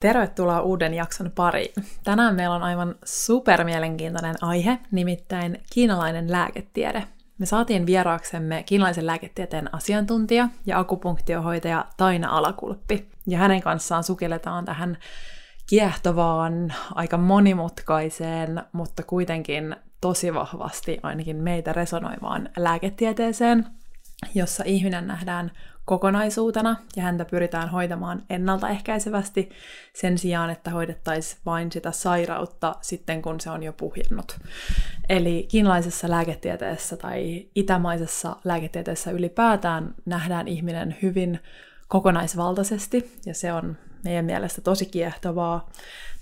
Tervetuloa uuden jakson pariin. Tänään meillä on aivan supermielenkiintoinen aihe, nimittäin kiinalainen lääketiede. Me saatiin vieraaksemme kiinalaisen lääketieteen asiantuntija ja akupunktiohoitaja Taina Alakulppi. Ja hänen kanssaan sukelletaan tähän kiehtovaan, aika monimutkaiseen, mutta kuitenkin tosi vahvasti ainakin meitä resonoivaan lääketieteeseen, jossa ihminen nähdään kokonaisuutena ja häntä pyritään hoitamaan ennaltaehkäisevästi sen sijaan, että hoidettaisiin vain sitä sairautta sitten, kun se on jo puhjennut. Eli kiinalaisessa lääketieteessä tai itämaisessa lääketieteessä ylipäätään nähdään ihminen hyvin kokonaisvaltaisesti ja se on meidän mielestä tosi kiehtovaa.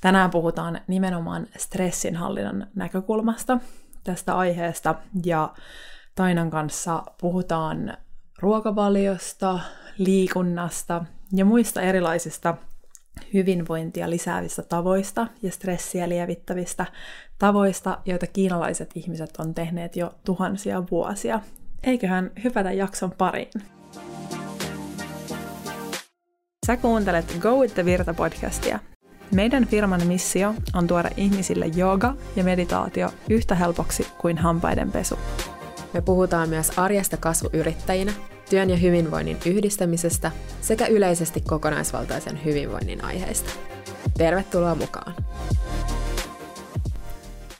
Tänään puhutaan nimenomaan stressinhallinnan näkökulmasta tästä aiheesta ja Tainan kanssa puhutaan ruokavaliosta, liikunnasta ja muista erilaisista hyvinvointia lisäävistä tavoista ja stressiä lievittävistä tavoista, joita kiinalaiset ihmiset on tehneet jo tuhansia vuosia. Eiköhän hypätä jakson pariin. Sä kuuntelet Go with the Virta podcastia. Meidän firman missio on tuoda ihmisille jooga ja meditaatio yhtä helpoksi kuin hampaiden pesu. Me puhutaan myös arjesta kasvuyrittäjinä, työn ja hyvinvoinnin yhdistämisestä sekä yleisesti kokonaisvaltaisen hyvinvoinnin aiheista. Tervetuloa mukaan!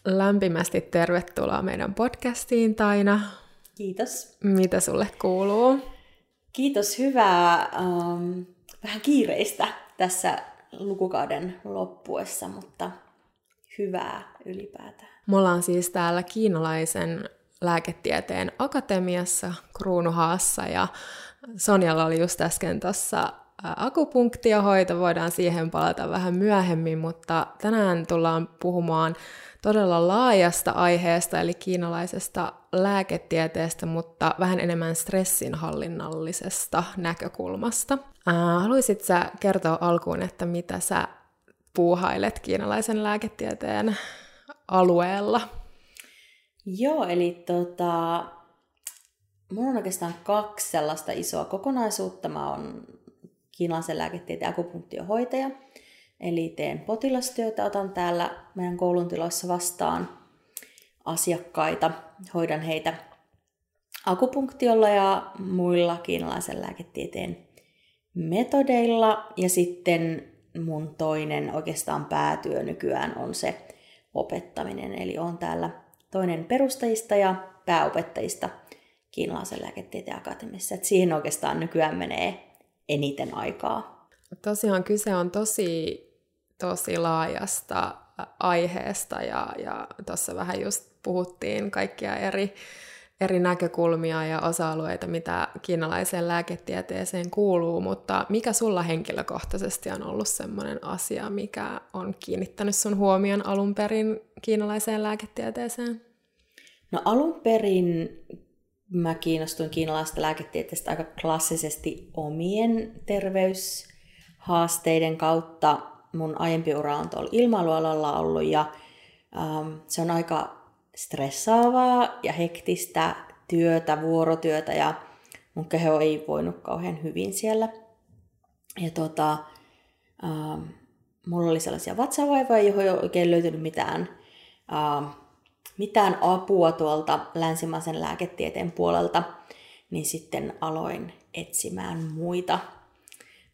Lämpimästi tervetuloa meidän podcastiin, Taina. Kiitos. Mitä sulle kuuluu? Kiitos, hyvää. Um, vähän kiireistä tässä lukukauden loppuessa, mutta hyvää ylipäätään. Me ollaan siis täällä kiinalaisen lääketieteen akatemiassa Kruunuhaassa ja Sonjalla oli just äsken tuossa akupunktiohoito, voidaan siihen palata vähän myöhemmin, mutta tänään tullaan puhumaan todella laajasta aiheesta, eli kiinalaisesta lääketieteestä, mutta vähän enemmän stressinhallinnallisesta näkökulmasta. Haluaisit sä kertoa alkuun, että mitä sä puuhailet kiinalaisen lääketieteen alueella? Joo, eli tota, mulla on oikeastaan kaksi sellaista isoa kokonaisuutta. Mä oon kiinalaisen lääketieteen akupunktiohoitaja, eli teen potilastyötä, otan täällä meidän koulun tiloissa vastaan asiakkaita, hoidan heitä akupunktiolla ja muilla kiinalaisen lääketieteen metodeilla. Ja sitten mun toinen oikeastaan päätyö nykyään on se opettaminen, eli on täällä toinen perustajista ja pääopettajista kiinalaisen lääketieteen akatemiassa. Et siihen oikeastaan nykyään menee eniten aikaa. Tosiaan kyse on tosi, tosi laajasta aiheesta ja, ja tuossa vähän just puhuttiin kaikkia eri, eri näkökulmia ja osa-alueita, mitä kiinalaiseen lääketieteeseen kuuluu, mutta mikä sulla henkilökohtaisesti on ollut sellainen asia, mikä on kiinnittänyt sun huomion alun perin kiinalaiseen lääketieteeseen? No alun perin mä kiinnostuin kiinalaisesta lääketieteestä aika klassisesti omien terveyshaasteiden kautta. Mun aiempi ura on tuolla ilmailualalla ollut ja ähm, se on aika stressaavaa ja hektistä työtä, vuorotyötä ja mun keho ei voinut kauhean hyvin siellä. Ja tota, ähm, mulla oli sellaisia vatsavaivoja, johon ei oikein löytynyt mitään ähm, mitään apua tuolta länsimaisen lääketieteen puolelta, niin sitten aloin etsimään muita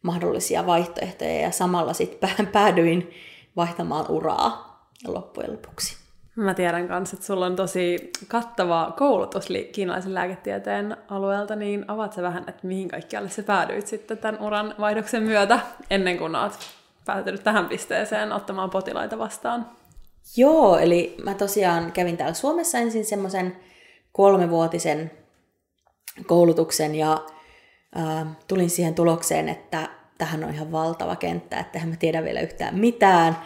mahdollisia vaihtoehtoja ja samalla sitten päädyin vaihtamaan uraa loppujen lopuksi. Mä tiedän kanssa, että sulla on tosi kattava koulutus kiinalaisen lääketieteen alueelta, niin avaat sä vähän, että mihin kaikkialle sä päädyit sitten tämän uran vaihdoksen myötä, ennen kuin oot päätynyt tähän pisteeseen ottamaan potilaita vastaan? Joo, eli mä tosiaan kävin täällä Suomessa ensin semmoisen kolmevuotisen koulutuksen ja äh, tulin siihen tulokseen, että tähän on ihan valtava kenttä, että mä tiedä vielä yhtään mitään.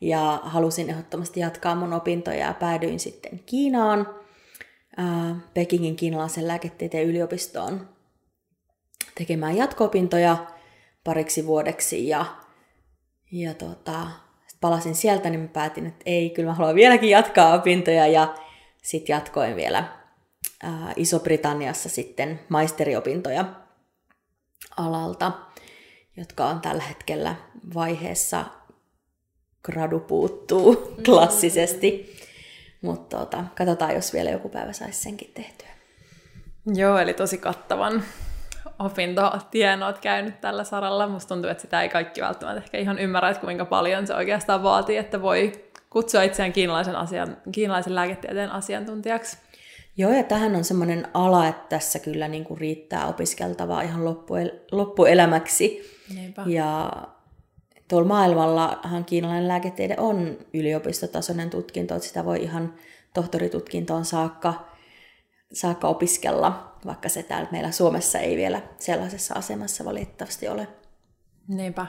Ja halusin ehdottomasti jatkaa mun opintoja ja päädyin sitten Kiinaan, äh, Pekingin kiinalaisen lääketieteen yliopistoon tekemään jatko-opintoja pariksi vuodeksi. Ja, ja tota, palasin sieltä, niin mä päätin, että ei, kyllä mä haluan vieläkin jatkaa opintoja ja sitten jatkoin vielä ää, Iso-Britanniassa sitten maisteriopintoja alalta, jotka on tällä hetkellä vaiheessa gradu puuttuu mm. klassisesti. Mutta tota, katsotaan, jos vielä joku päivä saisi senkin tehtyä. Joo, eli tosi kattavan opintotien olet käynyt tällä saralla. Musta tuntuu, että sitä ei kaikki välttämättä ehkä ihan ymmärrä, että kuinka paljon se oikeastaan vaatii, että voi kutsua itseään kiinalaisen, asian, kiinalaisen lääketieteen asiantuntijaksi. Joo, ja tähän on semmoinen ala, että tässä kyllä niin kuin riittää opiskeltavaa ihan loppuel- loppuelämäksi. Niinpä. Ja tuolla maailmallahan kiinalainen lääketiede on yliopistotasoinen tutkinto, että sitä voi ihan tohtoritutkintoon saakka, saakka opiskella, vaikka se täällä meillä Suomessa ei vielä sellaisessa asemassa valitettavasti ole. Niinpä.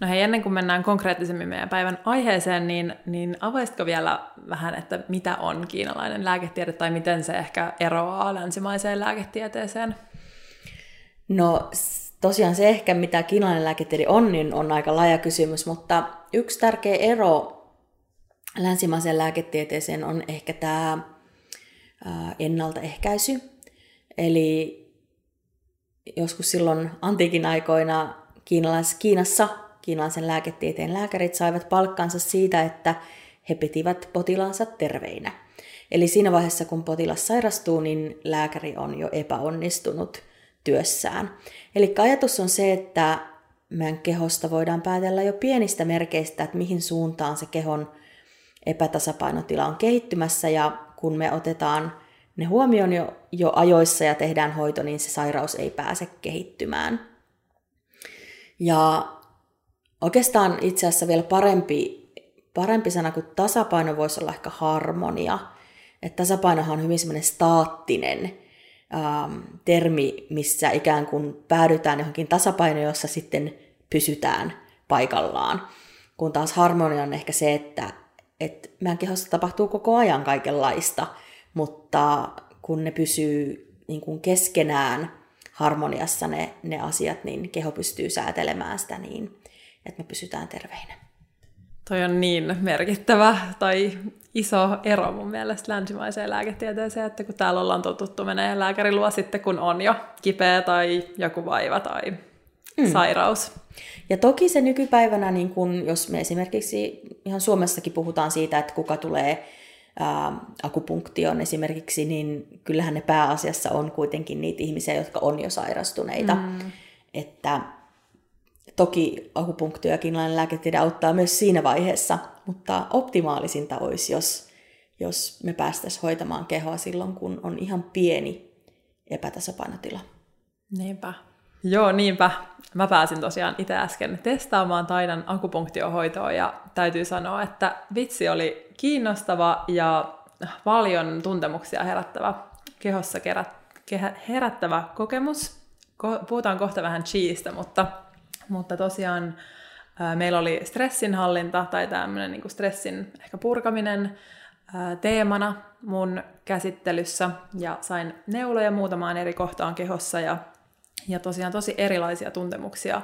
No hei, ennen kuin mennään konkreettisemmin meidän päivän aiheeseen, niin, niin avaisitko vielä vähän, että mitä on kiinalainen lääketiede tai miten se ehkä eroaa länsimaiseen lääketieteeseen? No tosiaan se ehkä, mitä kiinalainen lääketiede on, niin on aika laaja kysymys, mutta yksi tärkeä ero länsimaiseen lääketieteeseen on ehkä tämä ennaltaehkäisy. Eli joskus silloin antiikin aikoina kiinalais- Kiinassa kiinalaisen lääketieteen lääkärit saivat palkkansa siitä, että he pitivät potilaansa terveinä. Eli siinä vaiheessa, kun potilas sairastuu, niin lääkäri on jo epäonnistunut työssään. Eli ajatus on se, että meidän kehosta voidaan päätellä jo pienistä merkeistä, että mihin suuntaan se kehon epätasapainotila on kehittymässä, ja kun me otetaan ne huomioon jo, jo ajoissa ja tehdään hoito, niin se sairaus ei pääse kehittymään. Ja oikeastaan itse asiassa vielä parempi, parempi sana kuin tasapaino voisi olla ehkä harmonia. Että tasapainohan on hyvin semmoinen staattinen ähm, termi, missä ikään kuin päädytään johonkin tasapainoon, jossa sitten pysytään paikallaan. Kun taas harmonia on ehkä se, että, että meidän kehossa tapahtuu koko ajan kaikenlaista, mutta kun ne pysyy niin kuin keskenään harmoniassa ne, ne asiat, niin keho pystyy säätelemään sitä niin, että me pysytään terveinä. Toi on niin merkittävä tai iso ero mun mielestä länsimaiseen lääketieteeseen, että kun täällä ollaan totuttu menee lääkärin luo sitten, kun on jo kipeä tai joku vaiva tai mm. sairaus. Ja toki se nykypäivänä, niin kun, jos me esimerkiksi ihan Suomessakin puhutaan siitä, että kuka tulee ää, akupunktion esimerkiksi, niin kyllähän ne pääasiassa on kuitenkin niitä ihmisiä, jotka on jo sairastuneita. Mm. Että toki akupunktio ja kiinalainen lääketiede auttaa myös siinä vaiheessa, mutta optimaalisinta olisi, jos, jos me päästäisiin hoitamaan kehoa silloin, kun on ihan pieni epätasapainotila. Niinpä. Joo, niinpä. Mä pääsin tosiaan itse äsken testaamaan taidan akupunktiohoitoa ja täytyy sanoa, että vitsi oli kiinnostava ja paljon tuntemuksia herättävä, kehossa kerät, kehä, herättävä kokemus. Ko, puhutaan kohta vähän cheesestä, mutta, mutta tosiaan meillä oli stressinhallinta tai tämmöinen niin stressin ehkä purkaminen teemana mun käsittelyssä ja sain neuloja muutamaan eri kohtaan kehossa ja ja tosiaan tosi erilaisia tuntemuksia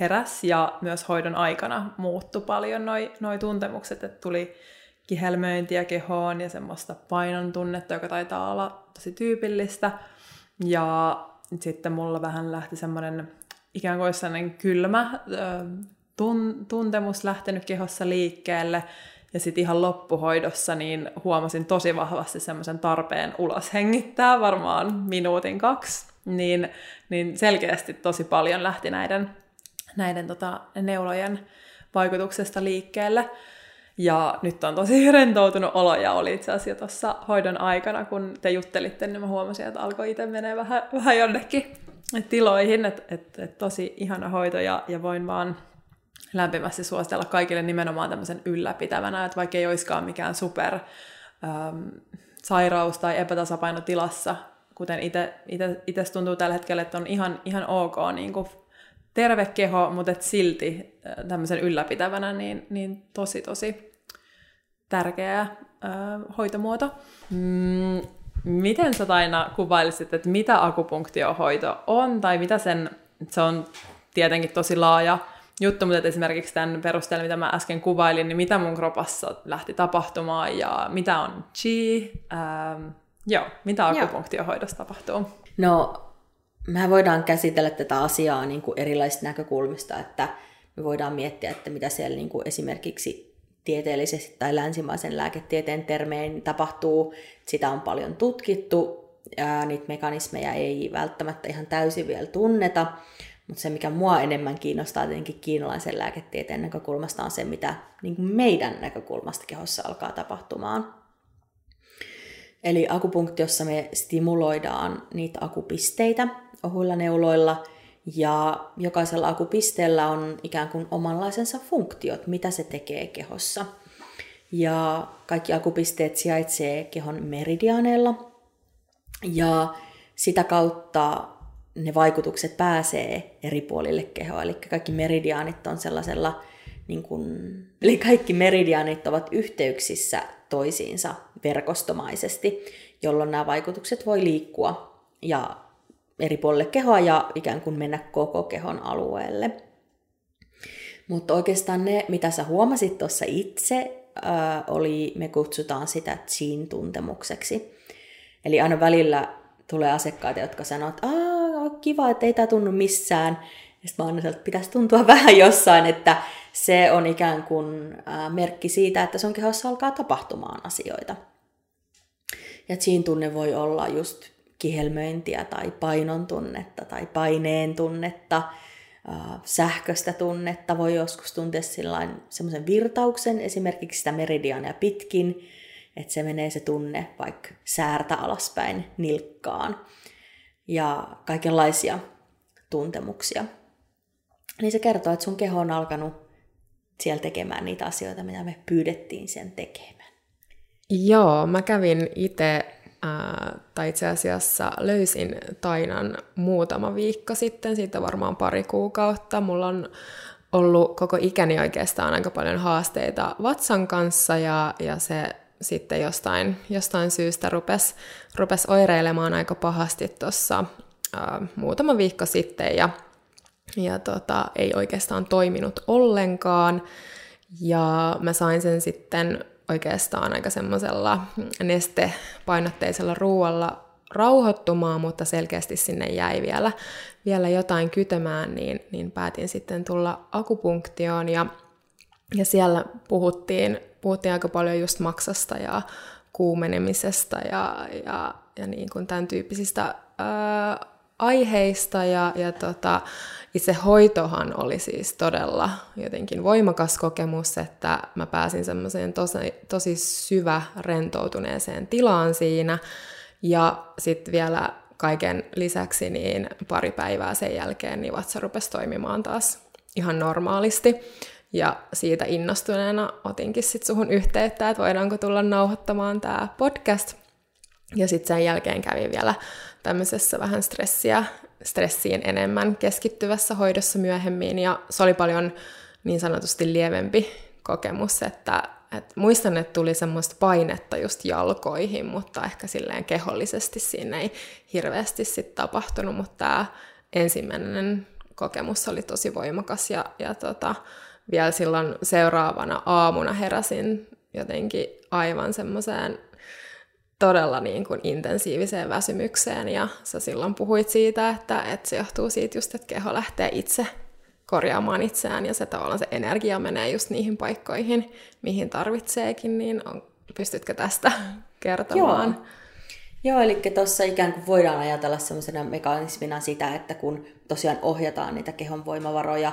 heräs ja myös hoidon aikana muuttu paljon noi, noi tuntemukset, että tuli kihelmöintiä kehoon ja semmoista painon tunnetta, joka taitaa olla tosi tyypillistä. Ja sitten mulla vähän lähti semmoinen ikään kuin sellainen kylmä tun, tuntemus lähtenyt kehossa liikkeelle. Ja sitten ihan loppuhoidossa niin huomasin tosi vahvasti semmoisen tarpeen ulos hengittää, varmaan minuutin kaksi niin, niin selkeästi tosi paljon lähti näiden, näiden tota, neulojen vaikutuksesta liikkeelle. Ja nyt on tosi rentoutunut olo ja oli itse asiassa tuossa hoidon aikana, kun te juttelitte, niin mä huomasin, että alkoi itse menee vähän, vähän jonnekin tiloihin, että et, et tosi ihana hoito ja, ja voin vaan lämpimästi suositella kaikille nimenomaan tämmöisen ylläpitävänä, että vaikka ei olisikaan mikään super äm, sairaus tai epätasapainotilassa, kuten itse tuntuu tällä hetkellä, että on ihan, ihan ok niin kuin terve keho, mutta et silti äh, tämmöisen ylläpitävänä, niin, niin tosi tosi tärkeä äh, hoitomuoto. Mm, miten sä Taina kuvailisit, että mitä akupunktiohoito on, tai mitä sen, se on tietenkin tosi laaja juttu, mutta esimerkiksi tämän perusteella, mitä mä äsken kuvailin, niin mitä mun kropassa lähti tapahtumaan ja mitä on chi, ähm, Joo, mitä akupunktiohoidossa tapahtuu? No, me voidaan käsitellä tätä asiaa niin kuin erilaisista näkökulmista, että me voidaan miettiä, että mitä siellä niin kuin esimerkiksi tieteellisesti tai länsimaisen lääketieteen termein tapahtuu. Sitä on paljon tutkittu, ja niitä mekanismeja ei välttämättä ihan täysin vielä tunneta, mutta se, mikä mua enemmän kiinnostaa tietenkin kiinalaisen lääketieteen näkökulmasta, on se, mitä niin kuin meidän näkökulmasta kehossa alkaa tapahtumaan. Eli akupunktiossa me stimuloidaan niitä akupisteitä ohuilla neuloilla, ja jokaisella akupisteellä on ikään kuin omanlaisensa funktiot, mitä se tekee kehossa. Ja kaikki akupisteet sijaitsee kehon meridiaaneilla, ja sitä kautta ne vaikutukset pääsee eri puolille kehoa. Eli kaikki meridiaanit on sellaisella, niin kuin, eli kaikki meridiaanit ovat yhteyksissä toisiinsa verkostomaisesti, jolloin nämä vaikutukset voi liikkua ja eri puolille kehoa ja ikään kuin mennä koko kehon alueelle. Mutta oikeastaan ne, mitä sä huomasit tuossa itse, äh, oli, me kutsutaan sitä Qin-tuntemukseksi. Eli aina välillä tulee asiakkaita, jotka sanoo, että kiva, että ei tämä tunnu missään. Ja sitten mä että pitäisi tuntua vähän jossain, että se on ikään kuin merkki siitä, että sun kehossa alkaa tapahtumaan asioita. Ja siinä tunne voi olla just kihelmöintiä tai painon tunnetta tai paineen tunnetta, sähköstä tunnetta, voi joskus tuntea semmoisen virtauksen, esimerkiksi sitä meridiania pitkin, että se menee se tunne vaikka säärtä alaspäin nilkkaan ja kaikenlaisia tuntemuksia. Niin se kertoo, että sun keho on alkanut siellä tekemään niitä asioita, mitä me pyydettiin sen tekemään. Joo, mä kävin itse, äh, tai itse asiassa löysin Tainan muutama viikko sitten, siitä varmaan pari kuukautta. Mulla on ollut koko ikäni oikeastaan aika paljon haasteita vatsan kanssa, ja, ja se sitten jostain, jostain syystä rupesi rupes oireilemaan aika pahasti tuossa muutama viikko sitten ja, ja tota, ei oikeastaan toiminut ollenkaan. Ja mä sain sen sitten oikeastaan aika semmoisella nestepainotteisella ruoalla rauhoittumaan, mutta selkeästi sinne jäi vielä, vielä jotain kytemään, niin, niin päätin sitten tulla akupunktioon. Ja, ja siellä puhuttiin puhuttiin aika paljon just maksasta ja kuumenemisesta ja, ja, ja niin kuin tämän tyyppisistä ää, aiheista. Ja, ja tota, itse hoitohan oli siis todella jotenkin voimakas kokemus, että mä pääsin semmoiseen tosi, tosi syvä rentoutuneeseen tilaan siinä. Ja sitten vielä kaiken lisäksi niin pari päivää sen jälkeen niin vatsa rupesi toimimaan taas ihan normaalisti. Ja siitä innostuneena otinkin sitten suhun yhteyttä, että voidaanko tulla nauhoittamaan tämä podcast. Ja sitten sen jälkeen kävin vielä tämmöisessä vähän stressiä, stressiin enemmän keskittyvässä hoidossa myöhemmin. Ja se oli paljon niin sanotusti lievempi kokemus, että, että muistan, että tuli semmoista painetta just jalkoihin, mutta ehkä silleen kehollisesti siinä ei hirveästi sitten tapahtunut, mutta tämä ensimmäinen kokemus oli tosi voimakas ja, ja tota, vielä silloin seuraavana aamuna heräsin jotenkin aivan semmoiseen todella niin kuin intensiiviseen väsymykseen ja sä silloin puhuit siitä, että, että se johtuu siitä just, että keho lähtee itse korjaamaan itseään ja se tavallaan se energia menee just niihin paikkoihin, mihin tarvitseekin, niin on, pystytkö tästä kertomaan? Joo. Joo, eli tuossa ikään kuin voidaan ajatella semmoisena mekanismina sitä, että kun tosiaan ohjataan niitä kehon voimavaroja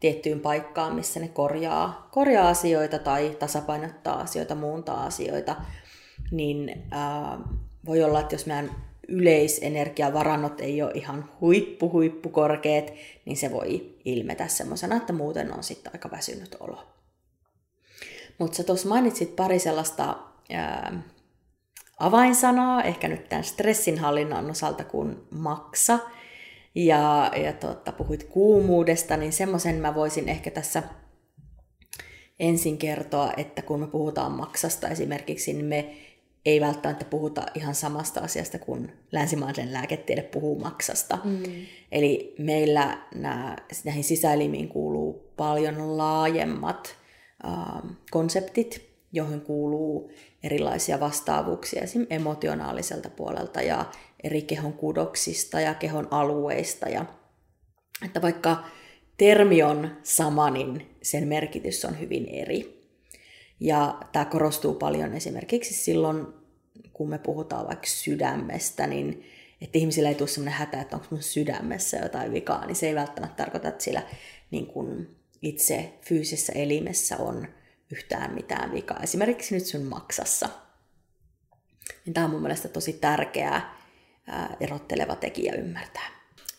tiettyyn paikkaan, missä ne korjaa, korjaa asioita tai tasapainottaa asioita, muuntaa asioita, niin ää, voi olla, että jos meidän yleisenergiavarannot ei ole ihan huippu, huippu korkeat, niin se voi ilmetä semmoisena, että muuten on sitten aika väsynyt olo. Mutta sä tuossa mainitsit pari sellaista ää, avainsanaa, ehkä nyt tämän stressinhallinnan osalta kuin maksa – ja, ja tota, puhuit kuumuudesta, niin semmoisen mä voisin ehkä tässä ensin kertoa, että kun me puhutaan maksasta esimerkiksi, niin me ei välttämättä puhuta ihan samasta asiasta kuin länsimaisen lääketiede puhuu maksasta. Mm. Eli meillä nämä, näihin sisäelimiin kuuluu paljon laajemmat äh, konseptit, joihin kuuluu erilaisia vastaavuuksia esim. emotionaaliselta puolelta ja eri kehon kudoksista ja kehon alueista. Ja, että vaikka termi on sama, niin sen merkitys on hyvin eri. Ja tämä korostuu paljon esimerkiksi silloin, kun me puhutaan vaikka sydämestä, niin että ihmisillä ei tule sellainen hätä, että onko mun sydämessä jotain vikaa, niin se ei välttämättä tarkoita, että sillä niin kuin itse fyysisessä elimessä on yhtään mitään vikaa. Esimerkiksi nyt sun maksassa. Niin tämä on mun mielestä tosi tärkeää erotteleva tekijä ymmärtää.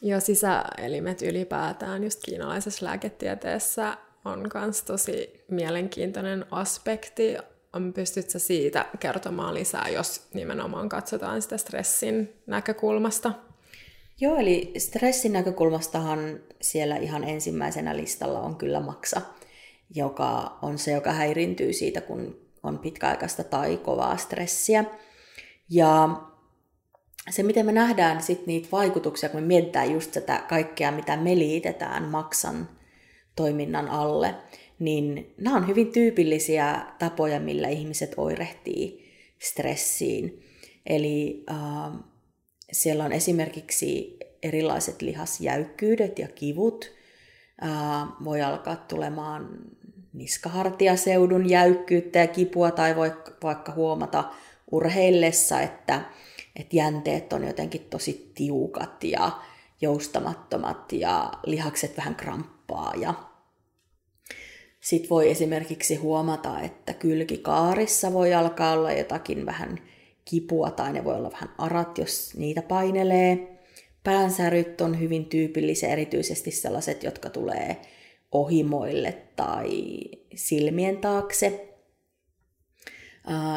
Joo, sisäelimet ylipäätään just kiinalaisessa lääketieteessä on myös tosi mielenkiintoinen aspekti. Pystytkö siitä kertomaan lisää, jos nimenomaan katsotaan sitä stressin näkökulmasta? Joo, eli stressin näkökulmastahan siellä ihan ensimmäisenä listalla on kyllä maksa, joka on se, joka häirintyy siitä, kun on pitkäaikaista tai kovaa stressiä. Ja se, miten me nähdään sit niitä vaikutuksia, kun me mietitään just sitä kaikkea, mitä me liitetään maksan toiminnan alle, niin nämä on hyvin tyypillisiä tapoja, millä ihmiset oirehtii stressiin. Eli äh, siellä on esimerkiksi erilaiset lihasjäykkyydet ja kivut. Äh, voi alkaa tulemaan niskahartiaseudun jäykkyyttä ja kipua tai voi vaikka huomata urheillessa, että, että jänteet on jotenkin tosi tiukat ja joustamattomat ja lihakset vähän kramppaa. Ja sitten voi esimerkiksi huomata, että kylkikaarissa voi alkaa olla jotakin vähän kipua tai ne voi olla vähän arat, jos niitä painelee. Päänsäryt on hyvin tyypillisiä, erityisesti sellaiset, jotka tulee ohimoille tai silmien taakse.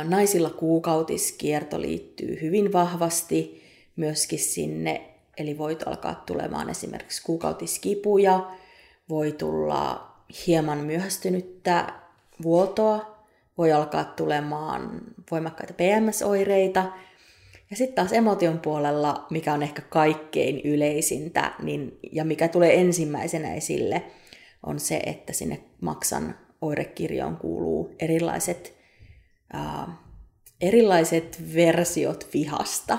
Naisilla kuukautiskierto liittyy hyvin vahvasti myöskin sinne, eli voit alkaa tulemaan esimerkiksi kuukautiskipuja, voi tulla hieman myöhästynyttä vuotoa, voi alkaa tulemaan voimakkaita PMS-oireita. Ja sitten taas emotion puolella, mikä on ehkä kaikkein yleisintä niin, ja mikä tulee ensimmäisenä esille, on se, että sinne maksan oirekirjoon kuuluu erilaiset, ää, erilaiset versiot vihasta.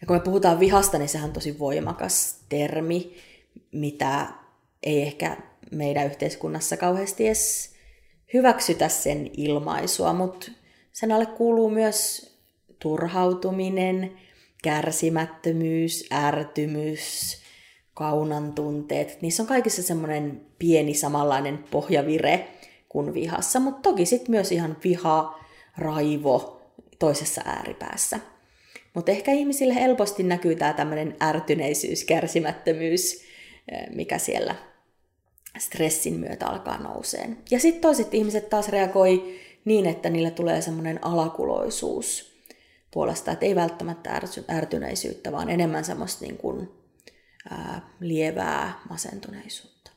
Ja kun me puhutaan vihasta, niin sehän on tosi voimakas termi, mitä ei ehkä meidän yhteiskunnassa kauheasti edes hyväksytä sen ilmaisua, mutta sen alle kuuluu myös turhautuminen, kärsimättömyys, ärtymys, kaunan tunteet. Niissä on kaikissa semmoinen pieni samanlainen pohjavire kuin vihassa, mutta toki sitten myös ihan viha, raivo toisessa ääripäässä. Mutta ehkä ihmisille helposti näkyy tämä tämmöinen ärtyneisyys, kärsimättömyys, mikä siellä stressin myötä alkaa nouseen. Ja sitten toiset ihmiset taas reagoi niin, että niille tulee semmoinen alakuloisuus puolesta, että ei välttämättä ärtyneisyyttä, vaan enemmän semmoista niin kuin, ää, lievää masentuneisuutta.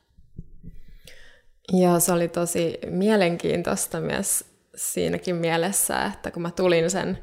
Ja se oli tosi mielenkiintoista myös siinäkin mielessä, että kun mä tulin sen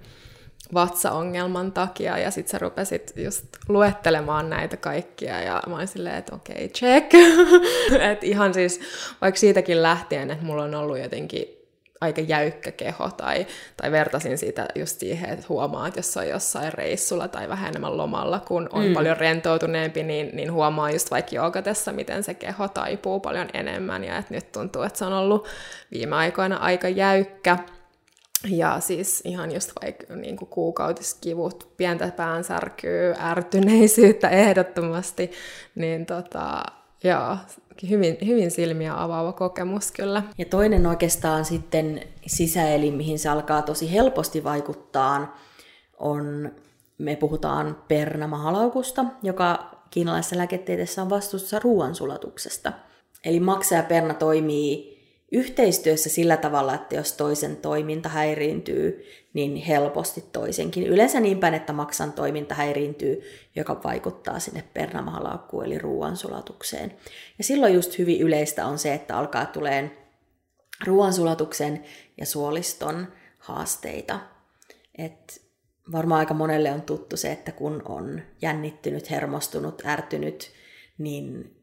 vatsaongelman takia, ja sitten sä rupesit just luettelemaan näitä kaikkia, ja mä olin silleen, että okei, okay, check. että ihan siis, vaikka siitäkin lähtien, että mulla on ollut jotenkin aika jäykkä keho, tai, tai vertasin siitä just siihen, että huomaa, että jos on jossain reissulla tai vähän enemmän lomalla, kun on mm. paljon rentoutuneempi, niin, niin huomaa just vaikka joogatessa, miten se keho taipuu paljon enemmän, ja että nyt tuntuu, että se on ollut viime aikoina aika jäykkä, ja siis ihan just vaikka niin kuin kuukautiskivut, pientä päänsärkyä, ärtyneisyyttä ehdottomasti, niin tota, joo, hyvin, hyvin silmiä avaava kokemus kyllä. Ja toinen oikeastaan sitten sisäelin, mihin se alkaa tosi helposti vaikuttaa, on, me puhutaan pernamahalaukusta, joka kiinalaisessa lääketieteessä on vastuussa ruoansulatuksesta. Eli maksa ja perna toimii yhteistyössä sillä tavalla, että jos toisen toiminta häiriintyy, niin helposti toisenkin. Yleensä niin päin, että maksan toiminta häiriintyy, joka vaikuttaa sinne pernamahalaukkuun eli ruoansulatukseen. Ja silloin just hyvin yleistä on se, että alkaa tuleen ruoansulatuksen ja suoliston haasteita. Et varmaan aika monelle on tuttu se, että kun on jännittynyt, hermostunut, ärtynyt, niin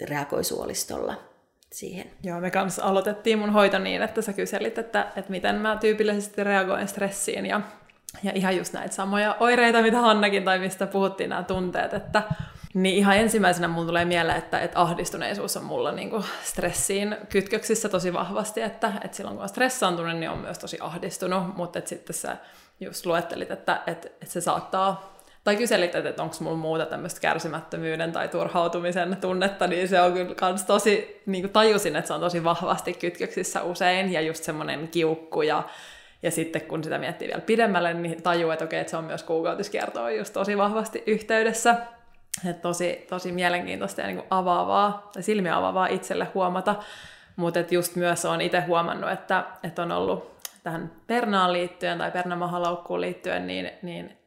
reagoi suolistolla siihen. Joo, me kanssa aloitettiin mun hoito niin, että sä kyselit, että, että miten mä tyypillisesti reagoin stressiin ja, ja ihan just näitä samoja oireita, mitä Hannakin tai mistä puhuttiin nämä tunteet, että, Niin ihan ensimmäisenä mulla tulee mieleen, että, että ahdistuneisuus on mulla niin kuin stressiin kytköksissä tosi vahvasti, että, että silloin kun on stressaantunut, niin on myös tosi ahdistunut, mutta että sitten sä just luettelit, että, että, että se saattaa tai kyselit, että onko mulla muuta tämmöistä kärsimättömyyden tai turhautumisen tunnetta, niin se on kyllä kans tosi, niin kuin tajusin, että se on tosi vahvasti kytköksissä usein, ja just semmoinen kiukku, ja, ja sitten kun sitä miettii vielä pidemmälle, niin tajuu, että okei, että se on myös kuukautiskiertoa just tosi vahvasti yhteydessä. Että tosi, tosi mielenkiintoista ja niin kuin avaavaa, tai silmiä avaavaa itselle huomata, mutta just myös on itse huomannut, että, että on ollut tähän pernaan liittyen tai pernamahalaukkuun liittyen, niin, niin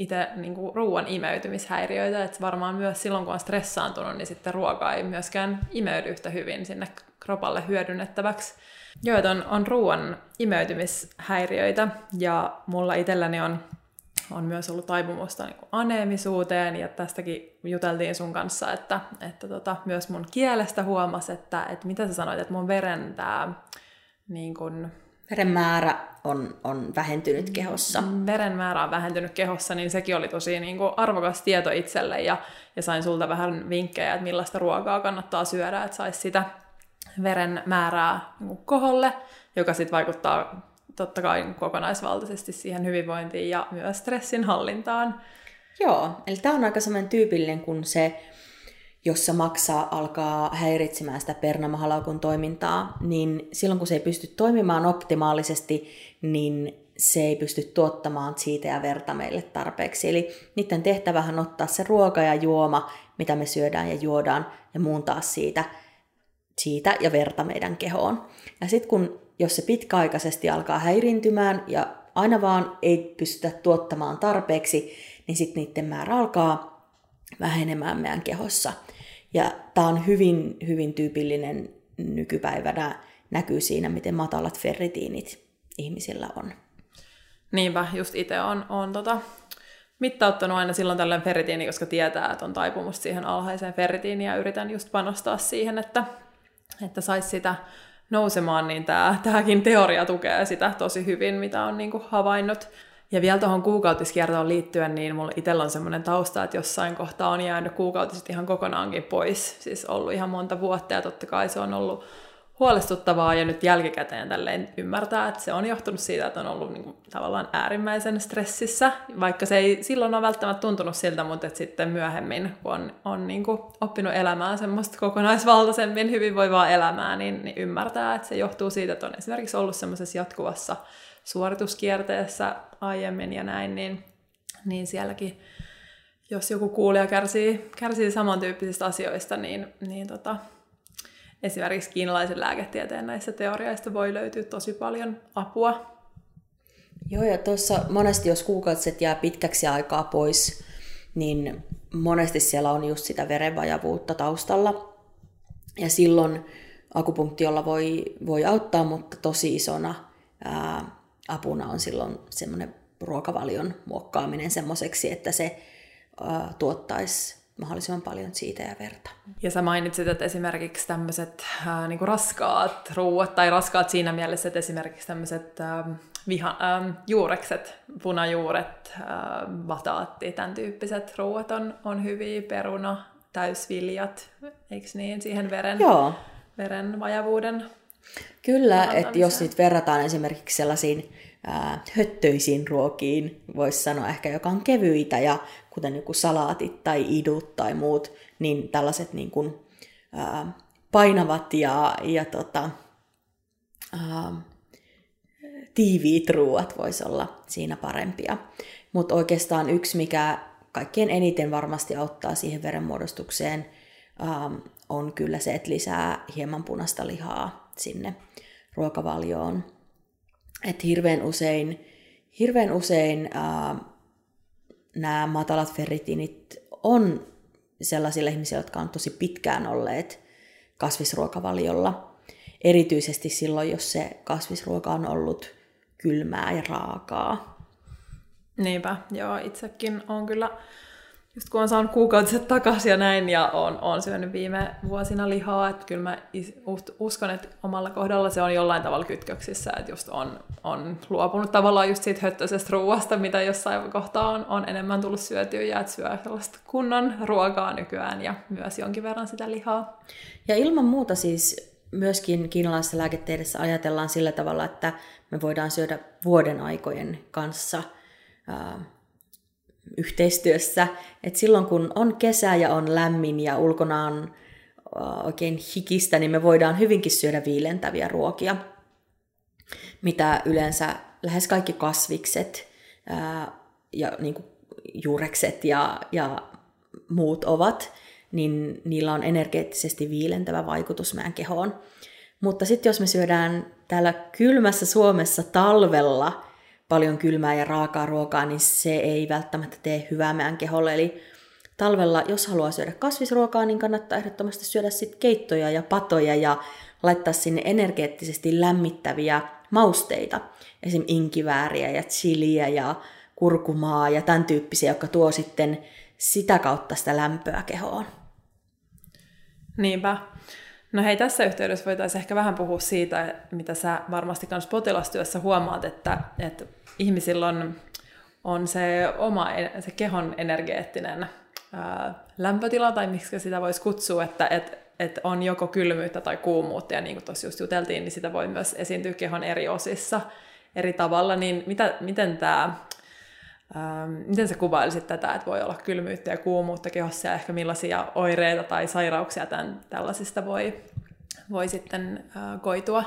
itse niin kuin ruoan imeytymishäiriöitä, että varmaan myös silloin, kun on stressaantunut, niin sitten ruoka ei myöskään imeydy yhtä hyvin sinne kropalle hyödynnettäväksi. Joo, että on, on ruoan imeytymishäiriöitä, ja mulla itselläni on, on myös ollut taipumusta niin aneemisuuteen, ja tästäkin juteltiin sun kanssa, että, että tota, myös mun kielestä huomasi, että, että mitä sä sanoit, että mun veren tämä niin kuin, Veren määrä on, on vähentynyt kehossa. Veren määrä on vähentynyt kehossa, niin sekin oli tosi niin kuin arvokas tieto itselle ja, ja sain sulta vähän vinkkejä, että millaista ruokaa kannattaa syödä, että saisi sitä veren määrää niin kuin koholle, joka sitten vaikuttaa totta kai kokonaisvaltaisesti siihen hyvinvointiin ja myös stressin hallintaan. Joo, eli tämä on aika semmoinen tyypillinen, kun se jossa maksaa alkaa häiritsemään sitä pernamahalaukun toimintaa, niin silloin kun se ei pysty toimimaan optimaalisesti, niin se ei pysty tuottamaan siitä ja verta meille tarpeeksi. Eli niiden tehtävähän ottaa se ruoka ja juoma, mitä me syödään ja juodaan, ja muuntaa siitä, siitä ja verta meidän kehoon. Ja sitten kun, jos se pitkäaikaisesti alkaa häirintymään ja aina vaan ei pystytä tuottamaan tarpeeksi, niin sitten niiden määrä alkaa vähenemään meidän kehossa. Ja tämä on hyvin, hyvin tyypillinen nykypäivänä, näkyy siinä, miten matalat ferritiinit ihmisillä on. Niinpä, just itse on, on tota, mittauttanut aina silloin tällöin ferritiini, koska tietää, että on taipumus siihen alhaiseen ferritiiniin ja yritän just panostaa siihen, että, että saisi sitä nousemaan, niin tämä, tämäkin teoria tukee sitä tosi hyvin, mitä on niin kuin havainnut. Ja vielä tuohon kuukautiskiertoon liittyen, niin mulla itsellä on semmoinen tausta, että jossain kohtaa on jäänyt kuukautiset ihan kokonaankin pois. Siis ollut ihan monta vuotta ja totta kai se on ollut huolestuttavaa ja nyt jälkikäteen tälleen ymmärtää, että se on johtunut siitä, että on ollut niin kuin, tavallaan äärimmäisen stressissä, vaikka se ei silloin ole välttämättä tuntunut siltä, mutta että sitten myöhemmin, kun on, on niin kuin, oppinut elämään semmoista kokonaisvaltaisemmin hyvinvoivaa elämää, niin, niin ymmärtää, että se johtuu siitä, että on esimerkiksi ollut semmoisessa jatkuvassa suorituskierteessä aiemmin ja näin, niin, niin sielläkin, jos joku kuulija kärsii, kärsii samantyyppisistä asioista, niin, niin tota, esimerkiksi kiinalaisen lääketieteen näissä teorioista voi löytyä tosi paljon apua. Joo, ja tuossa monesti jos kuukaudet jää pitkäksi aikaa pois, niin monesti siellä on just sitä verenvajavuutta taustalla. Ja silloin akupunktiolla voi, voi auttaa, mutta tosi isona ää, apuna on silloin semmoinen ruokavalion muokkaaminen semmoiseksi, että se ää, tuottaisi mahdollisimman paljon siitä ja verta. Ja sä mainitsit, että esimerkiksi tämmöiset äh, niinku raskaat ruuat, tai raskaat siinä mielessä, että esimerkiksi tämmöiset äh, viha, äh, juurekset, punajuuret, äh, bataatti, tämän tyyppiset ruuat on, on hyviä, peruna, täysviljat, eikö niin, siihen veren, Joo. veren vajavuuden Kyllä, että jos nyt verrataan esimerkiksi sellaisiin ää, höttöisiin ruokiin, voisi sanoa ehkä, joka on kevyitä, ja kuten joku salaatit tai idut tai muut, niin tällaiset niin kuin, ää, painavat ja, ja tota, ää, tiiviit ruuat voisi olla siinä parempia. Mutta oikeastaan yksi, mikä kaikkein eniten varmasti auttaa siihen verenmuodostukseen, ää, on kyllä se, että lisää hieman punaista lihaa sinne ruokavalioon. Et hirveän usein, hirveän usein ää, nämä matalat ferritiinit on sellaisille ihmisille, jotka on tosi pitkään olleet kasvisruokavaliolla. Erityisesti silloin, jos se kasvisruoka on ollut kylmää ja raakaa. Niinpä, joo, itsekin on kyllä just kun on saanut kuukautiset takaisin ja näin, ja on, on syönyt viime vuosina lihaa, että kyllä mä uskon, että omalla kohdalla se on jollain tavalla kytköksissä, että just on, on luopunut tavallaan just siitä höttöisestä ruoasta, mitä jossain kohtaa on, on enemmän tullut syötyä, ja että syö sellaista kunnon ruokaa nykyään, ja myös jonkin verran sitä lihaa. Ja ilman muuta siis myöskin kiinalaisessa lääketieteessä ajatellaan sillä tavalla, että me voidaan syödä vuoden aikojen kanssa yhteistyössä. Et silloin kun on kesä ja on lämmin ja ulkona on oikein hikistä, niin me voidaan hyvinkin syödä viilentäviä ruokia, mitä yleensä lähes kaikki kasvikset ja niin kuin juurekset ja, ja muut ovat, niin niillä on energeettisesti viilentävä vaikutus meidän kehoon. Mutta sitten jos me syödään täällä kylmässä Suomessa talvella paljon kylmää ja raakaa ruokaa, niin se ei välttämättä tee hyvää meidän keholle. Eli talvella, jos haluaa syödä kasvisruokaa, niin kannattaa ehdottomasti syödä sit keittoja ja patoja ja laittaa sinne energeettisesti lämmittäviä mausteita. Esim. inkivääriä ja chiliä ja kurkumaa ja tämän tyyppisiä, jotka tuo sitten sitä kautta sitä lämpöä kehoon. Niinpä. No hei, tässä yhteydessä voitaisiin ehkä vähän puhua siitä, mitä sä varmasti myös potilastyössä huomaat, että, että ihmisillä on, on se oma se kehon energeettinen ää, lämpötila, tai miksi sitä voisi kutsua, että et, et on joko kylmyyttä tai kuumuutta, ja niin kuin tuossa just juteltiin, niin sitä voi myös esiintyä kehon eri osissa eri tavalla, niin mitä, miten tämä Ähm, miten sä kuvailisit tätä, että voi olla kylmyyttä ja kuumuutta kehossa ja ehkä millaisia oireita tai sairauksia tämän, tällaisista voi, voi sitten äh, koitua?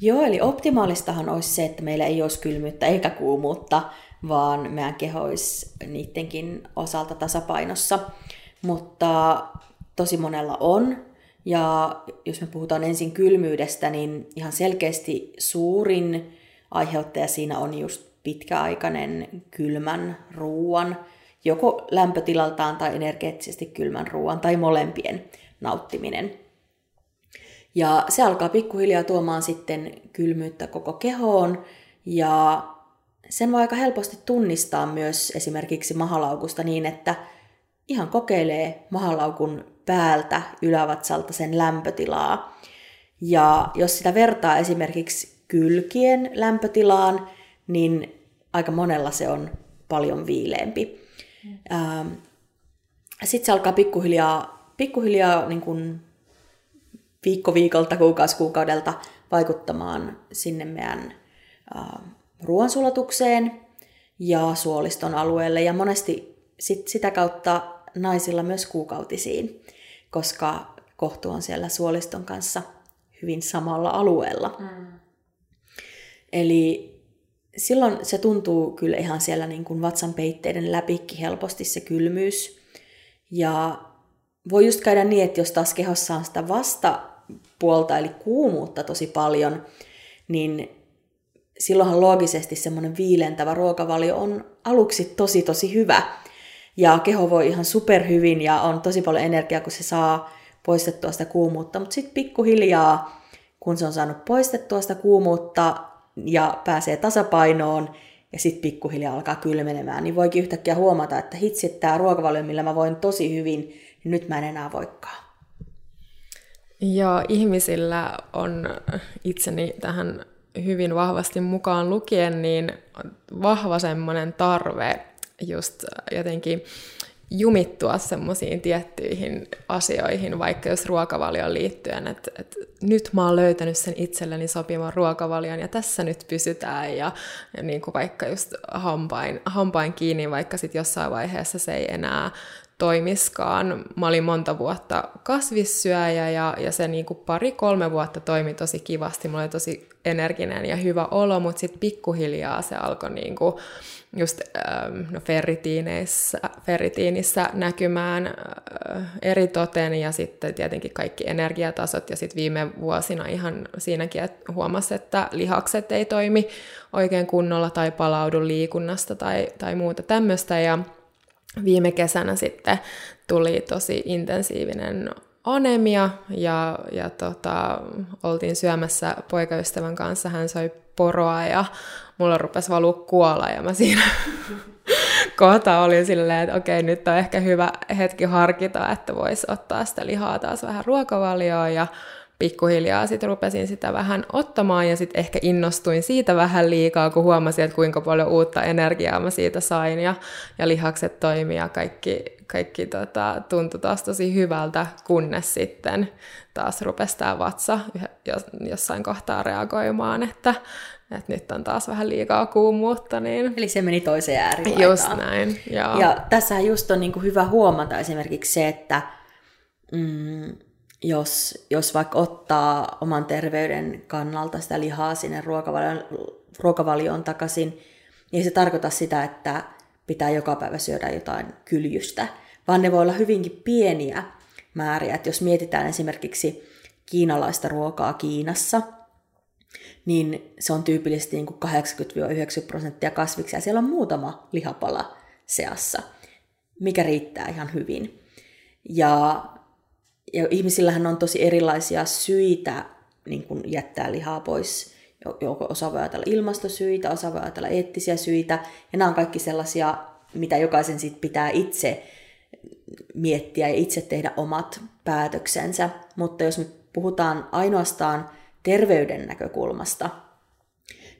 Joo, eli optimaalistahan olisi se, että meillä ei olisi kylmyyttä eikä kuumuutta, vaan meidän keho olisi niidenkin osalta tasapainossa. Mutta tosi monella on. Ja jos me puhutaan ensin kylmyydestä, niin ihan selkeästi suurin aiheuttaja siinä on just pitkäaikainen kylmän ruoan, joko lämpötilaltaan tai energeettisesti kylmän ruoan tai molempien nauttiminen. Ja se alkaa pikkuhiljaa tuomaan sitten kylmyyttä koko kehoon ja sen voi aika helposti tunnistaa myös esimerkiksi mahalaukusta niin, että ihan kokeilee mahalaukun päältä ylävatsalta sen lämpötilaa. Ja jos sitä vertaa esimerkiksi kylkien lämpötilaan, niin aika monella se on paljon viileempi. Mm. Ähm, Sitten se alkaa pikkuhiljaa, pikkuhiljaa niin kuin viikko viikolta, kuukausi kuukaudelta vaikuttamaan sinne meidän äh, ruoansulatukseen ja suoliston alueelle ja monesti sit sitä kautta naisilla myös kuukautisiin, koska kohtu on siellä suoliston kanssa hyvin samalla alueella. Mm. Eli silloin se tuntuu kyllä ihan siellä niin kuin vatsan peitteiden läpikin helposti se kylmyys. Ja voi just käydä niin, että jos taas kehossa on sitä vastapuolta, eli kuumuutta tosi paljon, niin silloinhan loogisesti semmoinen viilentävä ruokavalio on aluksi tosi tosi hyvä. Ja keho voi ihan superhyvin ja on tosi paljon energiaa, kun se saa poistettua sitä kuumuutta. Mutta sitten pikkuhiljaa, kun se on saanut poistettua sitä kuumuutta, ja pääsee tasapainoon ja sitten pikkuhiljaa alkaa kylmenemään, niin voikin yhtäkkiä huomata, että hitsi, tämä ruokavalio, millä mä voin tosi hyvin, niin nyt mä en enää voikaan. Joo, ihmisillä on itseni tähän hyvin vahvasti mukaan lukien, niin vahva semmoinen tarve just jotenkin jumittua semmoisiin tiettyihin asioihin, vaikka jos ruokavalion liittyen, että, että nyt mä oon löytänyt sen itselleni sopivan ruokavalion ja tässä nyt pysytään ja, ja niin kuin vaikka just hampain, hampain kiinni, vaikka sitten jossain vaiheessa se ei enää toimiskaan. Mä olin monta vuotta kasvissyöjä ja, ja se niin pari-kolme vuotta toimi tosi kivasti. Mulla oli tosi energinen ja hyvä olo, mutta sitten pikkuhiljaa se alkoi niin kuin just ähm, no, ferritiinissä, ferritiinissä näkymään äh, eri toten ja sitten tietenkin kaikki energiatasot. Ja sitten viime vuosina ihan siinäkin, että huomasi, että lihakset ei toimi oikein kunnolla tai palaudu liikunnasta tai, tai muuta tämmöistä. Ja viime kesänä sitten tuli tosi intensiivinen anemia ja, ja tota, oltiin syömässä poikaystävän kanssa, hän söi poroa ja mulla rupesi valua kuola ja mä siinä kohta oli silleen, että okei, nyt on ehkä hyvä hetki harkita, että voisi ottaa sitä lihaa taas vähän ruokavalioon ja pikkuhiljaa sitten rupesin sitä vähän ottamaan ja sitten ehkä innostuin siitä vähän liikaa, kun huomasin, että kuinka paljon uutta energiaa mä siitä sain ja, ja lihakset toimii ja kaikki, kaikki tota, tuntui taas tosi hyvältä, kunnes sitten taas rupesi tämä vatsa jossain kohtaa reagoimaan, että, että nyt on taas vähän liikaa kuumuutta. Niin... Eli se meni toiseen äärilaitaan. Just näin, joo. Ja tässä just on niin kuin hyvä huomata esimerkiksi se, että mm, jos, jos vaikka ottaa oman terveyden kannalta sitä lihaa sinne ruokavalioon, ruokavalioon takaisin, niin se tarkoita sitä, että pitää joka päivä syödä jotain kyljystä, vaan ne voi olla hyvinkin pieniä määriä. Et jos mietitään esimerkiksi kiinalaista ruokaa Kiinassa, niin se on tyypillisesti niin 80-90 prosenttia kasviksia. Siellä on muutama lihapala seassa, mikä riittää ihan hyvin. Ja ja ihmisillähän on tosi erilaisia syitä niin kuin jättää lihaa pois. Osa voi ajatella ilmastosyitä, osa voi ajatella eettisiä syitä. Ja nämä on kaikki sellaisia, mitä jokaisen sit pitää itse miettiä ja itse tehdä omat päätöksensä. Mutta jos me puhutaan ainoastaan terveyden näkökulmasta,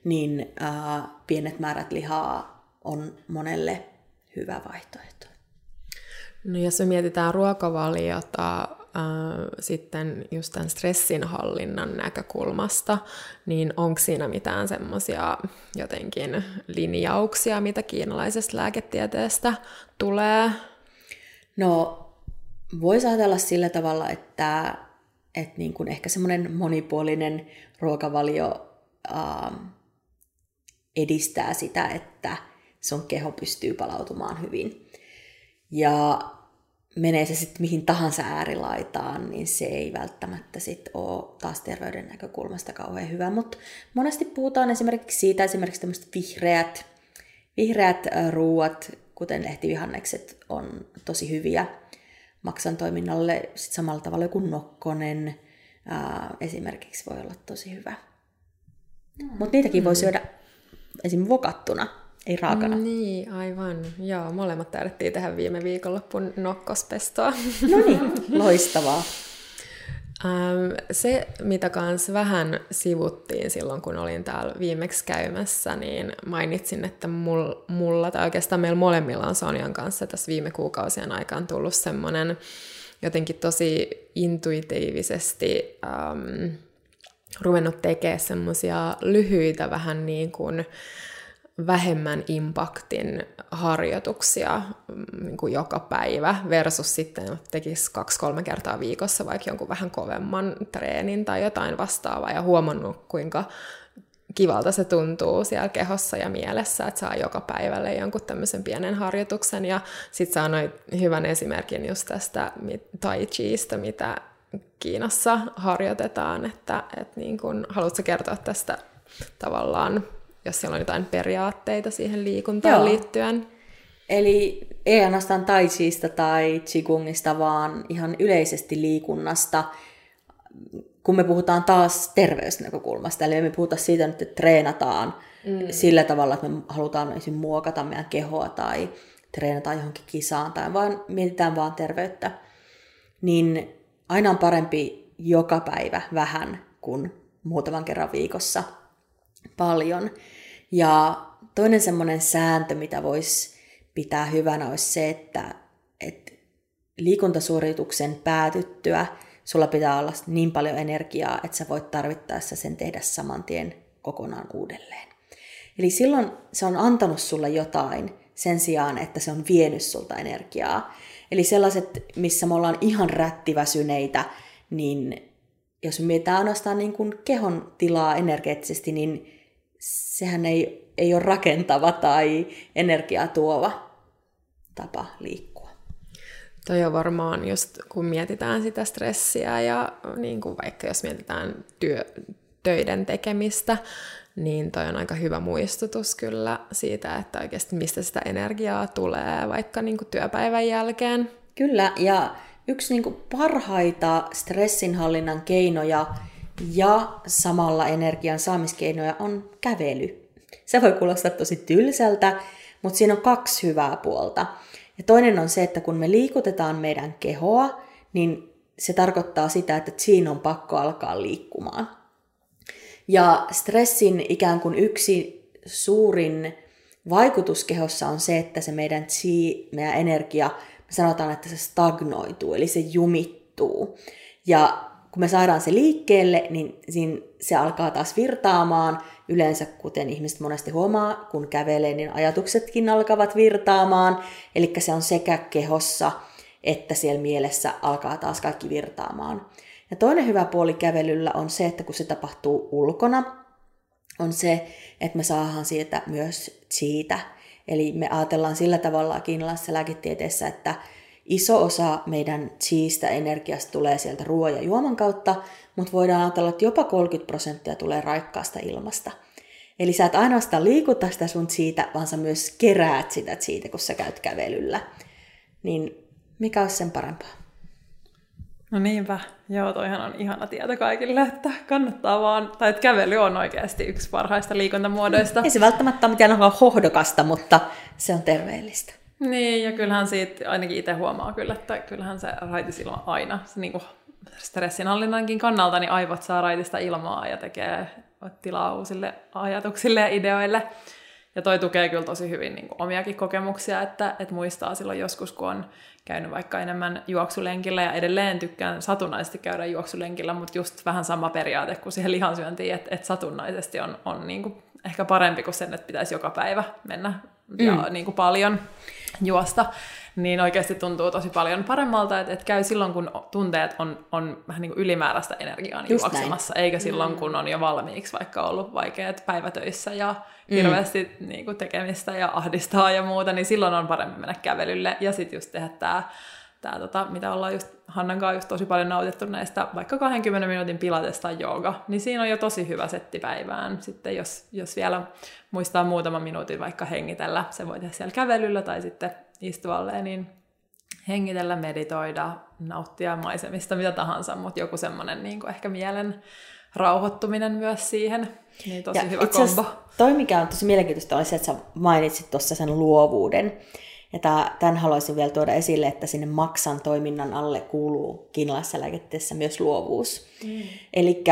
niin ää, pienet määrät lihaa on monelle hyvä vaihtoehto. No jos me mietitään ruokavaliota sitten just tämän stressinhallinnan näkökulmasta, niin onko siinä mitään semmoisia jotenkin linjauksia, mitä kiinalaisesta lääketieteestä tulee? No, voisi ajatella sillä tavalla, että, että niin kuin ehkä semmoinen monipuolinen ruokavalio äh, edistää sitä, että sun keho pystyy palautumaan hyvin. Ja menee se sitten mihin tahansa äärilaitaan, niin se ei välttämättä sit ole taas terveyden näkökulmasta kauhean hyvä. Mutta monesti puhutaan esimerkiksi siitä, esimerkiksi tämmöiset vihreät, vihreät ruuat, kuten lehtivihannekset, on tosi hyviä maksan toiminnalle sit samalla tavalla kuin nokkonen ää, esimerkiksi voi olla tosi hyvä. Mutta niitäkin voi mm. syödä esim. vokattuna ei raakana. Niin, aivan. Joo, molemmat taidettiin tehdä viime viikonloppun nokkospestoa. No niin, loistavaa. Se, mitä kans vähän sivuttiin silloin, kun olin täällä viimeksi käymässä, niin mainitsin, että mulla, tai oikeastaan meillä molemmilla on Sonjan kanssa tässä viime kuukausien aikaan tullut semmoinen jotenkin tosi intuitiivisesti ähm, ruvennut tekemään semmoisia lyhyitä vähän niin kuin vähemmän impaktin harjoituksia mm, niin kuin joka päivä versus sitten tekisi kaksi-kolme kertaa viikossa vaikka jonkun vähän kovemman treenin tai jotain vastaavaa ja huomannut, kuinka kivalta se tuntuu siellä kehossa ja mielessä, että saa joka päivälle jonkun tämmöisen pienen harjoituksen. Ja sitten sanoit hyvän esimerkin just tästä tai chiista, mitä Kiinassa harjoitetaan, että, että niin kun, haluatko kertoa tästä tavallaan jos siellä on jotain periaatteita siihen liikuntaan Joo. liittyen. Eli ei ainoastaan tai Chiista tai Qigongista, vaan ihan yleisesti liikunnasta, kun me puhutaan taas terveysnäkökulmasta. Eli me puhuta siitä nyt, että treenataan mm. sillä tavalla, että me halutaan esimerkiksi muokata meidän kehoa tai treenata johonkin kisaan tai vaan mietitään vaan terveyttä. Niin aina on parempi joka päivä vähän kuin muutaman kerran viikossa paljon. Ja toinen semmoinen sääntö, mitä voisi pitää hyvänä, olisi se, että, että liikuntasuorituksen päätyttyä sulla pitää olla niin paljon energiaa, että sä voit tarvittaessa sen tehdä saman tien kokonaan uudelleen. Eli silloin se on antanut sulle jotain sen sijaan, että se on vienyt sulta energiaa. Eli sellaiset, missä me ollaan ihan rättiväsyneitä, niin jos me mietitään ainoastaan niin kuin kehon tilaa energeettisesti, niin sehän ei, ei ole rakentava tai energiaa tuova tapa liikkua. Toi on varmaan just, kun mietitään sitä stressiä ja niin kuin vaikka jos mietitään työ, töiden tekemistä, niin toi on aika hyvä muistutus kyllä siitä, että oikeasti mistä sitä energiaa tulee vaikka niin kuin työpäivän jälkeen. Kyllä, ja yksi niin kuin parhaita stressinhallinnan keinoja ja samalla energian saamiskeinoja on kävely. Se voi kuulostaa tosi tylsältä, mutta siinä on kaksi hyvää puolta. Ja toinen on se, että kun me liikutetaan meidän kehoa, niin se tarkoittaa sitä, että siinä on pakko alkaa liikkumaan. Ja stressin ikään kuin yksi suurin vaikutus kehossa on se, että se meidän chi, meidän energia, me sanotaan, että se stagnoituu, eli se jumittuu. Ja kun me saadaan se liikkeelle, niin siinä se alkaa taas virtaamaan. Yleensä, kuten ihmiset monesti huomaa, kun kävelee, niin ajatuksetkin alkavat virtaamaan. Eli se on sekä kehossa että siellä mielessä alkaa taas kaikki virtaamaan. Ja toinen hyvä puoli kävelyllä on se, että kun se tapahtuu ulkona, on se, että me saadaan siitä myös siitä. Eli me ajatellaan sillä tavalla kiinalaisessa lääketieteessä, että iso osa meidän chiistä energiasta tulee sieltä ruoan ja juoman kautta, mutta voidaan ajatella, että jopa 30 prosenttia tulee raikkaasta ilmasta. Eli sä et ainoastaan liikuta sitä sun siitä, vaan sä myös keräät sitä siitä, kun sä käyt kävelyllä. Niin mikä olisi sen parempaa? No niinpä, joo, toihan on ihana tieto kaikille, että kannattaa vaan, tai että kävely on oikeasti yksi parhaista liikuntamuodoista. Ei se välttämättä ole mitään hohdokasta, mutta se on terveellistä. Niin, ja kyllähän siitä ainakin itse huomaa kyllä, että kyllähän se raitis ilma aina, se niin kuin stressinhallinnankin kannalta, niin aivot saa raitista ilmaa ja tekee tilaa uusille ajatuksille ja ideoille. Ja toi tukee kyllä tosi hyvin niin kuin omiakin kokemuksia, että, että muistaa silloin joskus, kun on käynyt vaikka enemmän juoksulenkillä ja edelleen tykkään satunnaisesti käydä juoksulenkillä, mutta just vähän sama periaate kuin siihen lihansyöntiin, että, että satunnaisesti on, on niin kuin ehkä parempi kuin sen, että pitäisi joka päivä mennä mm. ja niin kuin paljon juosta, niin oikeasti tuntuu tosi paljon paremmalta, että, että käy silloin, kun tunteet on, on vähän niin kuin ylimääräistä energiaa niin juoksemassa, näin. eikä silloin, mm. kun on jo valmiiksi vaikka ollut vaikeat päivätöissä ja mm. hirveästi niin kuin tekemistä ja ahdistaa ja muuta, niin silloin on parempi mennä kävelylle ja sitten just tehdä tämä tää, tota, mitä ollaan just Hannan kanssa just tosi paljon nautittu näistä vaikka 20 minuutin pilates tai jooga, niin siinä on jo tosi hyvä setti päivään. Sitten jos, jos vielä muistaa muutaman minuutin vaikka hengitellä, se voi tehdä siellä kävelyllä tai sitten istuvalle, niin hengitellä, meditoida, nauttia maisemista, mitä tahansa, mutta joku semmoinen niin ehkä mielen rauhoittuminen myös siihen, niin tosi ja hyvä kombo. Toi, mikä on tosi mielenkiintoista, oli se, että sä mainitsit tuossa sen luovuuden. Ja tämän haluaisin vielä tuoda esille, että sinne maksan toiminnan alle kuuluu kiinalaisessa lääketieteessä myös luovuus. Mm. Eli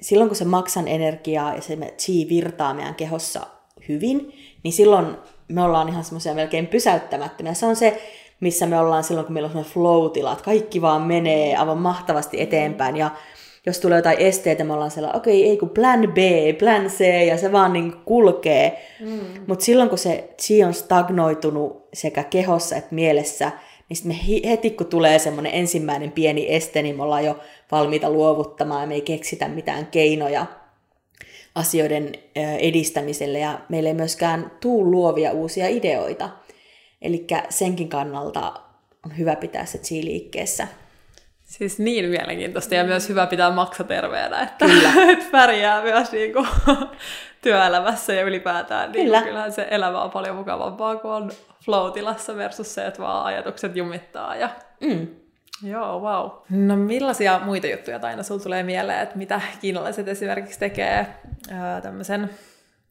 silloin kun se maksan energiaa ja se chi virtaa meidän kehossa hyvin, niin silloin me ollaan ihan semmoisia melkein pysäyttämättömiä. Se on se, missä me ollaan silloin, kun meillä on semmoinen flow-tila, että kaikki vaan menee aivan mahtavasti eteenpäin. Ja jos tulee jotain esteitä, me ollaan siellä, okei, okay, ei kun plan B, plan C, ja se vaan niin kulkee. Mm. Mutta silloin, kun se chi on stagnoitunut sekä kehossa että mielessä, niin sitten me heti, kun tulee semmoinen ensimmäinen pieni este, niin me ollaan jo valmiita luovuttamaan, ja me ei keksitä mitään keinoja asioiden edistämiselle, ja meillä ei myöskään tuu luovia uusia ideoita. Eli senkin kannalta on hyvä pitää se chi liikkeessä. Siis niin mielenkiintoista ja myös hyvä pitää maksa terveenä, että, Kyllä. että pärjää myös niin kuin, työelämässä ja ylipäätään. Niin Kyllä. Kyllähän se elämä on paljon mukavampaa, kun on flow-tilassa versus se, että vaan ajatukset jumittaa. Ja... Mm. Joo, wow. No millaisia muita juttuja aina sulla tulee mieleen, että mitä kiinalaiset esimerkiksi tekee ää, tämmöisen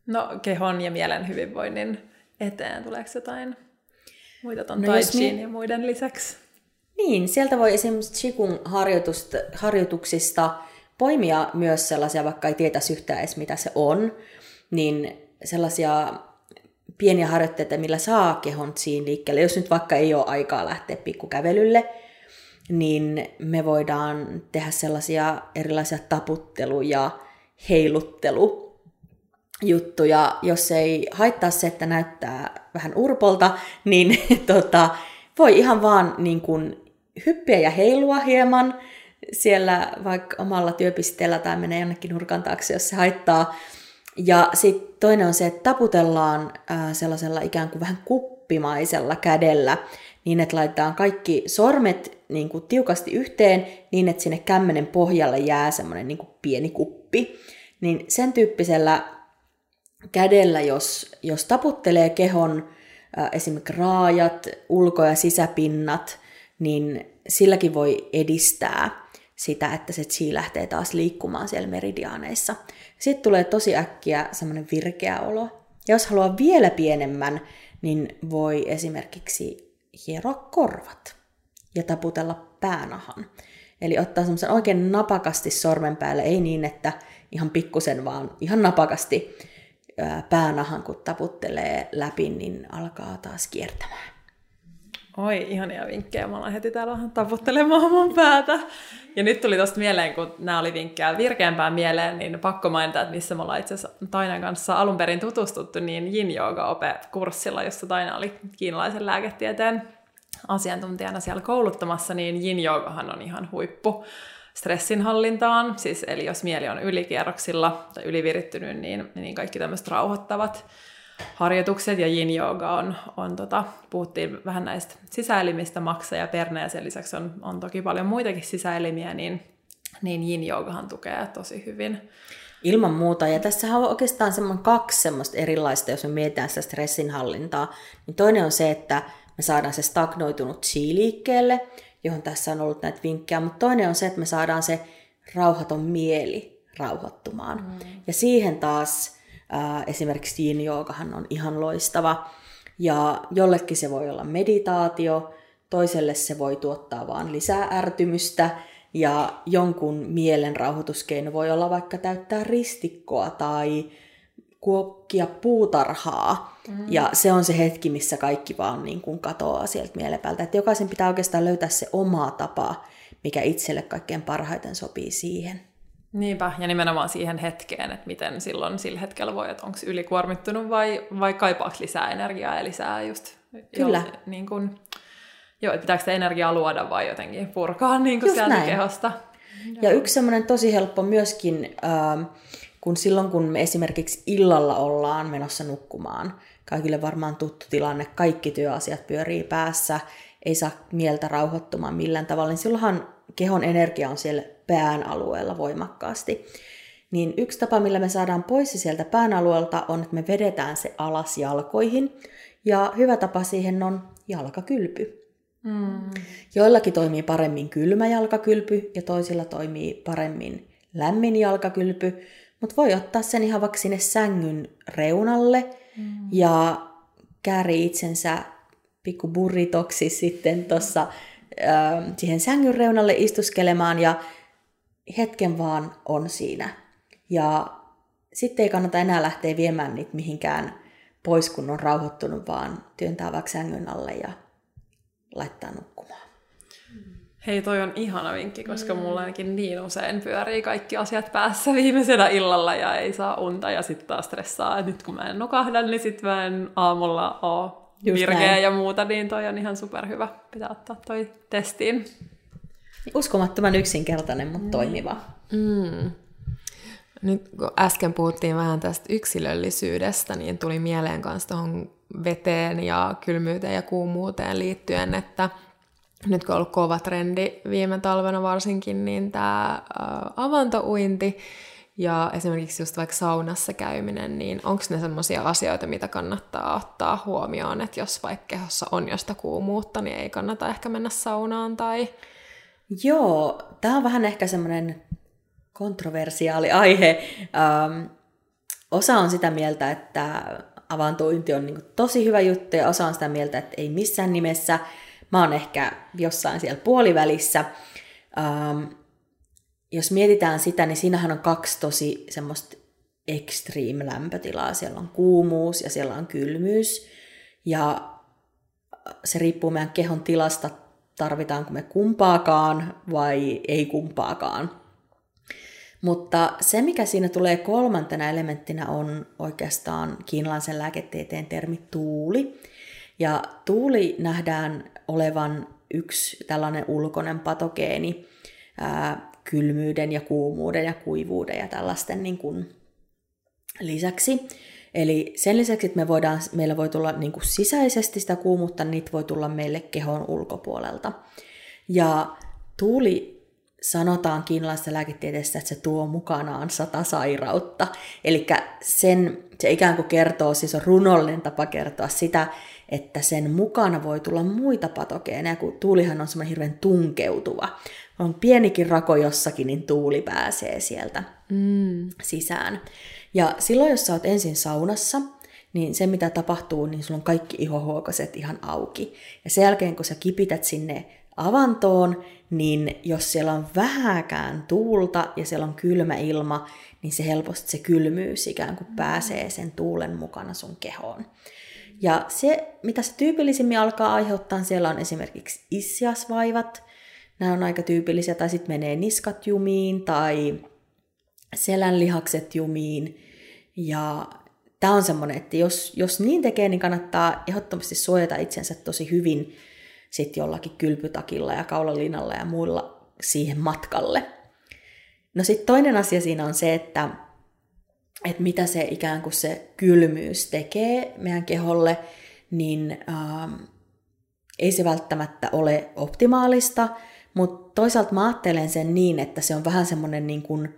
no, kehon ja mielen hyvinvoinnin eteen? Tuleeko jotain muita ton no, tai mi- ja muiden lisäksi? Niin, sieltä voi esimerkiksi Chikun harjoituksista poimia myös sellaisia, vaikka ei tietäisi yhtään edes mitä se on, niin sellaisia pieniä harjoitteita, millä saa kehon siinä liikkeelle. Jos nyt vaikka ei ole aikaa lähteä pikkukävelylle, niin me voidaan tehdä sellaisia erilaisia taputtelu- ja heiluttelu juttuja. Jos ei haittaa se, että näyttää vähän urpolta, niin tota, voi ihan vaan niin kuin hyppiä ja heilua hieman siellä vaikka omalla työpisteellä tai menee jonnekin nurkan taakse, jos se haittaa. Ja sitten toinen on se, että taputellaan sellaisella ikään kuin vähän kuppimaisella kädellä, niin että laitetaan kaikki sormet niin kuin tiukasti yhteen, niin että sinne kämmenen pohjalle jää semmoinen niin kuin pieni kuppi. Niin sen tyyppisellä kädellä, jos, jos taputtelee kehon esimerkiksi raajat, ulko- ja sisäpinnat, niin silläkin voi edistää sitä, että se chi lähtee taas liikkumaan siellä meridiaaneissa. Sitten tulee tosi äkkiä semmoinen virkeä olo. Ja jos haluaa vielä pienemmän niin voi esimerkiksi hieroa korvat ja taputella päänahan. Eli ottaa semmoisen oikein napakasti sormen päälle, ei niin, että ihan pikkusen, vaan ihan napakasti päänahan, kun taputtelee läpi, niin alkaa taas kiertämään. Oi, ihania vinkkejä. Mä olen heti täällä taputtelemaan mun päätä. Ja nyt tuli tosta mieleen, kun nämä oli vinkkejä virkeämpään mieleen, niin pakko mainita, että missä me ollaan itse asiassa Tainan kanssa alun perin tutustuttu, niin yin yoga ope kurssilla jossa Taina oli kiinalaisen lääketieteen asiantuntijana siellä kouluttamassa, niin yin yogahan on ihan huippu stressinhallintaan, siis eli jos mieli on ylikierroksilla tai ylivirittynyt, niin, niin kaikki tämmöiset rauhoittavat harjoitukset ja yin yoga on, on tota, puhuttiin vähän näistä sisäelimistä, maksa ja perne, ja sen lisäksi on, on toki paljon muitakin sisäelimiä, niin, niin yin yogahan tukee tosi hyvin. Ilman muuta, ja tässä on oikeastaan semmoinen kaksi semmoista erilaista, jos me mietitään sitä stressinhallintaa, niin toinen on se, että me saadaan se stagnoitunut chi liikkeelle, johon tässä on ollut näitä vinkkejä, mutta toinen on se, että me saadaan se rauhaton mieli rauhoittumaan. Mm. Ja siihen taas ää, esimerkiksi yin joogahan on ihan loistava. Ja jollekin se voi olla meditaatio, toiselle se voi tuottaa vaan lisää ärtymystä, ja jonkun mielen rauhoituskeino voi olla vaikka täyttää ristikkoa tai kuokkia puutarhaa. Mm. Ja se on se hetki, missä kaikki vaan niin kuin katoaa sieltä mielepäältä. Että jokaisen pitää oikeastaan löytää se oma tapa, mikä itselle kaikkein parhaiten sopii siihen. Niinpä, ja nimenomaan siihen hetkeen, että miten silloin sillä hetkellä voi, että onko ylikuormittunut vai, vai kaipaako lisää energiaa ja lisää just... Kyllä. Jo, niin kuin, joo, että pitääkö sitä energiaa luoda vai jotenkin purkaa niin kuin sieltä näin. kehosta. Ja yksi semmoinen tosi helppo myöskin, äh, kun silloin kun me esimerkiksi illalla ollaan menossa nukkumaan, kaikille varmaan tuttu tilanne, kaikki työasiat pyörii päässä, ei saa mieltä rauhoittumaan millään tavalla, niin silloinhan kehon energia on siellä pään alueella voimakkaasti. Niin yksi tapa, millä me saadaan pois sieltä pään alueelta on, että me vedetään se alas jalkoihin. Ja hyvä tapa siihen on jalkakylpy. Mm. Joillakin toimii paremmin kylmä jalkakylpy ja toisilla toimii paremmin lämmin jalkakylpy. Mutta voi ottaa sen ihan vaikka sinne sängyn reunalle mm. ja kääri itsensä pikku burritoksi sitten tuossa siihen sängyn reunalle istuskelemaan ja hetken vaan on siinä. Ja sitten ei kannata enää lähteä viemään niitä mihinkään pois, kun on rauhoittunut, vaan työntää vaikka sängyn alle ja laittaa nukkumaan. Hei, toi on ihana vinkki, koska mm. mulla ainakin niin usein pyörii kaikki asiat päässä viimeisenä illalla ja ei saa unta ja sitten taas stressaa, että nyt kun mä en nukahda, niin sitten mä en aamulla ole virkeä ja muuta, niin toi on ihan superhyvä. Pitää ottaa toi testiin. Uskomattoman yksinkertainen, mutta mm. toimiva. Mm. Nyt kun äsken puhuttiin vähän tästä yksilöllisyydestä, niin tuli mieleen kanssa tuohon veteen ja kylmyyteen ja kuumuuteen liittyen, että nyt kun on ollut kova trendi viime talvena varsinkin, niin tämä avantouinti ja esimerkiksi just vaikka saunassa käyminen, niin onko ne semmoisia asioita, mitä kannattaa ottaa huomioon, että jos vaikka kehossa on josta kuumuutta, niin ei kannata ehkä mennä saunaan tai... Joo, tämä on vähän ehkä semmoinen kontroversiaali aihe. Ähm, osa on sitä mieltä, että avantointi on niin tosi hyvä juttu ja osa on sitä mieltä, että ei missään nimessä. Mä oon ehkä jossain siellä puolivälissä. Ähm, jos mietitään sitä, niin siinähän on kaksi tosi semmoista extreme lämpötilaa. Siellä on kuumuus ja siellä on kylmyys. Ja se riippuu meidän kehon tilasta, tarvitaanko me kumpaakaan vai ei kumpaakaan. Mutta se, mikä siinä tulee kolmantena elementtinä, on oikeastaan kiinalaisen lääketieteen termi tuuli. Ja tuuli nähdään olevan yksi tällainen ulkoinen patogeeni ää, kylmyyden ja kuumuuden ja kuivuuden ja tällaisten niin kuin lisäksi. Eli sen lisäksi, että me voidaan, meillä voi tulla niin kuin sisäisesti sitä kuumuutta, niin niitä voi tulla meille kehon ulkopuolelta. Ja tuuli sanotaan kiinalaisessa lääketieteessä, että se tuo mukanaan sata sairautta. Eli sen, se ikään kuin kertoo, siis on runollinen tapa kertoa sitä, että sen mukana voi tulla muita patogeeneja, kun tuulihan on semmoinen hirveän tunkeutuva. On pienikin rako jossakin, niin tuuli pääsee sieltä mm. sisään. Ja silloin, jos sä oot ensin saunassa, niin se mitä tapahtuu, niin sulla on kaikki ihohuokoset ihan auki. Ja sen jälkeen, kun sä kipität sinne avantoon, niin jos siellä on vähäkään tuulta ja siellä on kylmä ilma, niin se helposti se kylmyys ikään kuin pääsee sen tuulen mukana sun kehoon. Ja se, mitä se tyypillisimmin alkaa aiheuttaa, siellä on esimerkiksi issiasvaivat. Nämä on aika tyypillisiä, tai sitten menee niskat jumiin, tai selän lihakset jumiin. Ja tämä on semmoinen, että jos, jos niin tekee, niin kannattaa ehdottomasti suojata itsensä tosi hyvin sit jollakin kylpytakilla ja kaulalinalla ja muilla siihen matkalle. No sitten toinen asia siinä on se, että, että mitä se ikään kuin se kylmyys tekee meidän keholle, niin ähm, ei se välttämättä ole optimaalista, mutta toisaalta mä ajattelen sen niin, että se on vähän semmoinen niin kuin,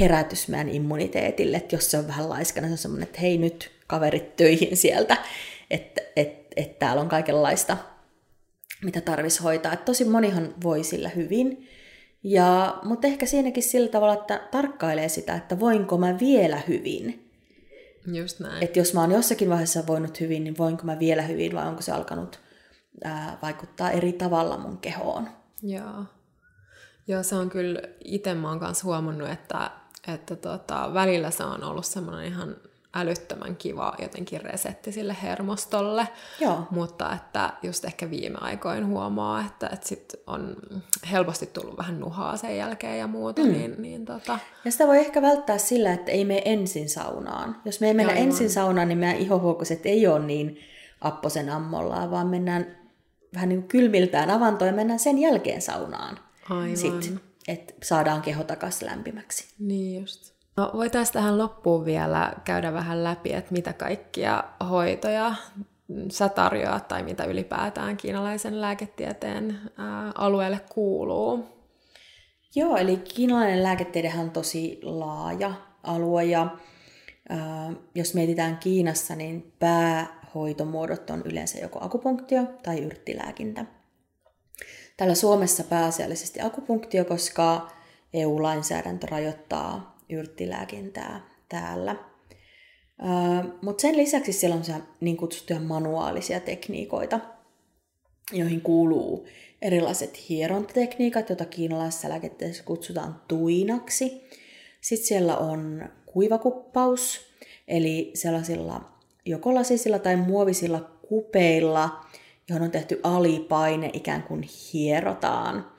herätys meidän immuniteetille, että jos se on vähän laiskana, se on semmoinen, että hei nyt kaverit töihin sieltä, että et, et täällä on kaikenlaista, mitä tarvitsisi hoitaa. Et tosi monihan voi sillä hyvin, ja, mutta ehkä siinäkin sillä tavalla, että tarkkailee sitä, että voinko mä vielä hyvin. Just näin. Että jos mä oon jossakin vaiheessa voinut hyvin, niin voinko mä vielä hyvin vai onko se alkanut ää, vaikuttaa eri tavalla mun kehoon. Joo. Joo, se on kyllä, itse mä oon kanssa huomannut, että, että tota, välillä se on ollut semmoinen ihan älyttömän kiva jotenkin resetti sille hermostolle. Joo. Mutta että just ehkä viime aikoin huomaa, että, että sit on helposti tullut vähän nuhaa sen jälkeen ja muuta. Mm. Niin, niin tota... Ja sitä voi ehkä välttää sillä, että ei mene ensin saunaan. Jos me ei mennä Aivan. ensin saunaan, niin meidän ihohuokoset ei ole niin apposen ammollaan, vaan mennään vähän niin kylmiltään avantoon ja mennään sen jälkeen saunaan. Aivan. Sitten, että saadaan keho takaisin lämpimäksi. Niin just. No voitaisiin tähän loppuun vielä käydä vähän läpi, että mitä kaikkia hoitoja sä tarjoat tai mitä ylipäätään kiinalaisen lääketieteen ää, alueelle kuuluu. Joo, eli kiinalainen lääketiedehän on tosi laaja alue ja ää, jos mietitään Kiinassa, niin päähoitomuodot on yleensä joko akupunktio tai yrttilääkintä. Täällä Suomessa pääasiallisesti akupunktio, koska EU-lainsäädäntö rajoittaa yrttilääkintää täällä. Mutta sen lisäksi siellä on niin kutsuttuja manuaalisia tekniikoita, joihin kuuluu erilaiset hierontatekniikat, joita kiinalaisessa lääketieteessä kutsutaan tuinaksi. Sitten siellä on kuivakuppaus, eli sellaisilla joko lasisilla tai muovisilla kupeilla, johon on tehty alipaine, ikään kuin hierotaan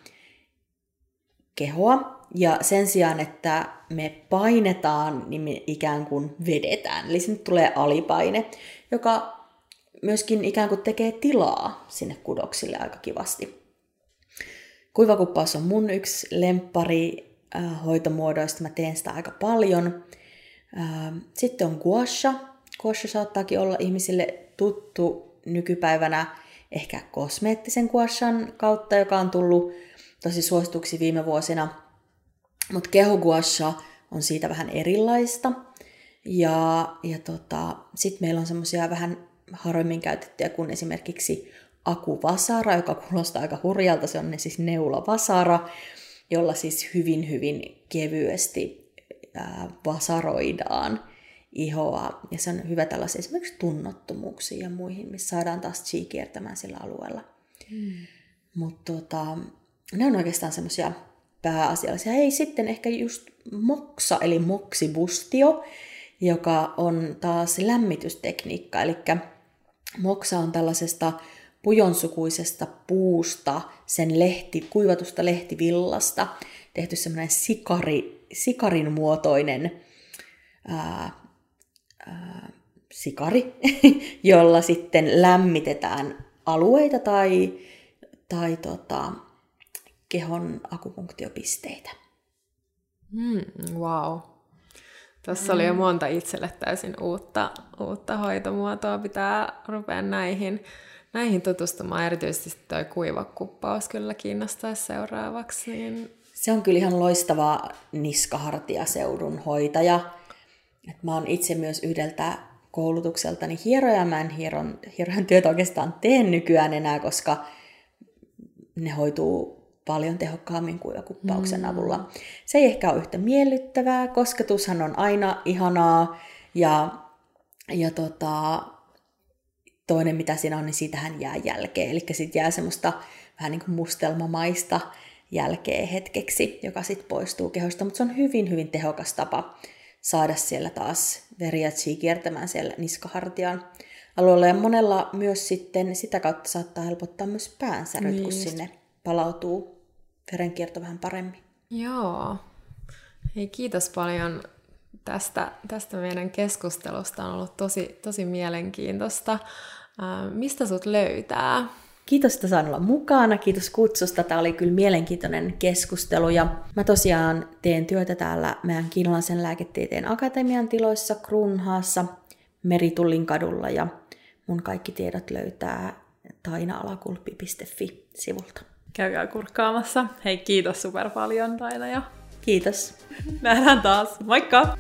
kehoa ja sen sijaan, että me painetaan, niin me ikään kuin vedetään. Eli sinne tulee alipaine, joka myöskin ikään kuin tekee tilaa sinne kudoksille aika kivasti. Kuivakuppaus on mun yksi lempari äh, hoitomuodoista. Mä teen sitä aika paljon. Äh, sitten on guasha. Guasha saattaakin olla ihmisille tuttu nykypäivänä ehkä kosmeettisen guashan kautta, joka on tullut tosi suosituksi viime vuosina – mutta kehoguasha on siitä vähän erilaista. Ja, ja tota, sitten meillä on semmoisia vähän harvemmin käytettyjä kuin esimerkiksi akuvasara, joka kuulostaa aika hurjalta. Se on ne siis neulavasara, jolla siis hyvin hyvin kevyesti ää, vasaroidaan ihoa. Ja se on hyvä tällaisia esimerkiksi tunnottomuuksiin ja muihin, missä saadaan taas chi kiertämään sillä alueella. Hmm. Mutta tota, ne on oikeastaan semmoisia pääasiallisia. Hei, sitten ehkä just moksa, eli moksibustio, joka on taas lämmitystekniikka. Eli moksa on tällaisesta pujonsukuisesta puusta, sen lehti, kuivatusta lehtivillasta, tehty semmoinen sikari, sikarin muotoinen ää, ää, sikari, jolla sitten lämmitetään alueita tai, tai tota, kehon akupunktiopisteitä. Mm, wow. Tässä mm. oli jo monta itselle täysin uutta, uutta hoitomuotoa. Pitää rupea näihin, näihin tutustumaan. Erityisesti tuo kuivakuppaus kyllä kiinnostaisi seuraavaksi. Niin... Se on kyllä ihan loistava niskahartiaseudun hoitaja. Et mä oon itse myös yhdeltä koulutukseltani hieroja. Mä en hieron, hieron työtä oikeastaan tee nykyään enää, koska ne hoituu paljon tehokkaammin kuin kuppauksen mm. avulla. Se ei ehkä ole yhtä miellyttävää, kosketushan on aina ihanaa ja Ja tota, toinen, mitä siinä on, niin siitähän jää jälkeen. Eli sitten jää semmoista vähän niin kuin mustelmamaista jälkeen hetkeksi, joka sitten poistuu kehosta. Mutta se on hyvin, hyvin tehokas tapa saada siellä taas veriä kiertämään siellä niskahartian alueella. Ja monella myös sitten sitä kautta saattaa helpottaa myös päänsäryt, niin kun just. sinne palautuu verenkierto vähän paremmin. Joo. Hei, kiitos paljon tästä, tästä meidän keskustelusta. On ollut tosi, tosi mielenkiintoista. mistä sut löytää? Kiitos, että saan olla mukana. Kiitos kutsusta. Tämä oli kyllä mielenkiintoinen keskustelu. Ja mä tosiaan teen työtä täällä meidän Kiinalaisen lääketieteen akatemian tiloissa Kruunhaassa Meritullin kadulla. Ja mun kaikki tiedot löytää tainaalakulppi.fi-sivulta. Käykää kurkkaamassa. Hei, kiitos super paljon Taina ja Kiitos. Nähdään taas. Moikka!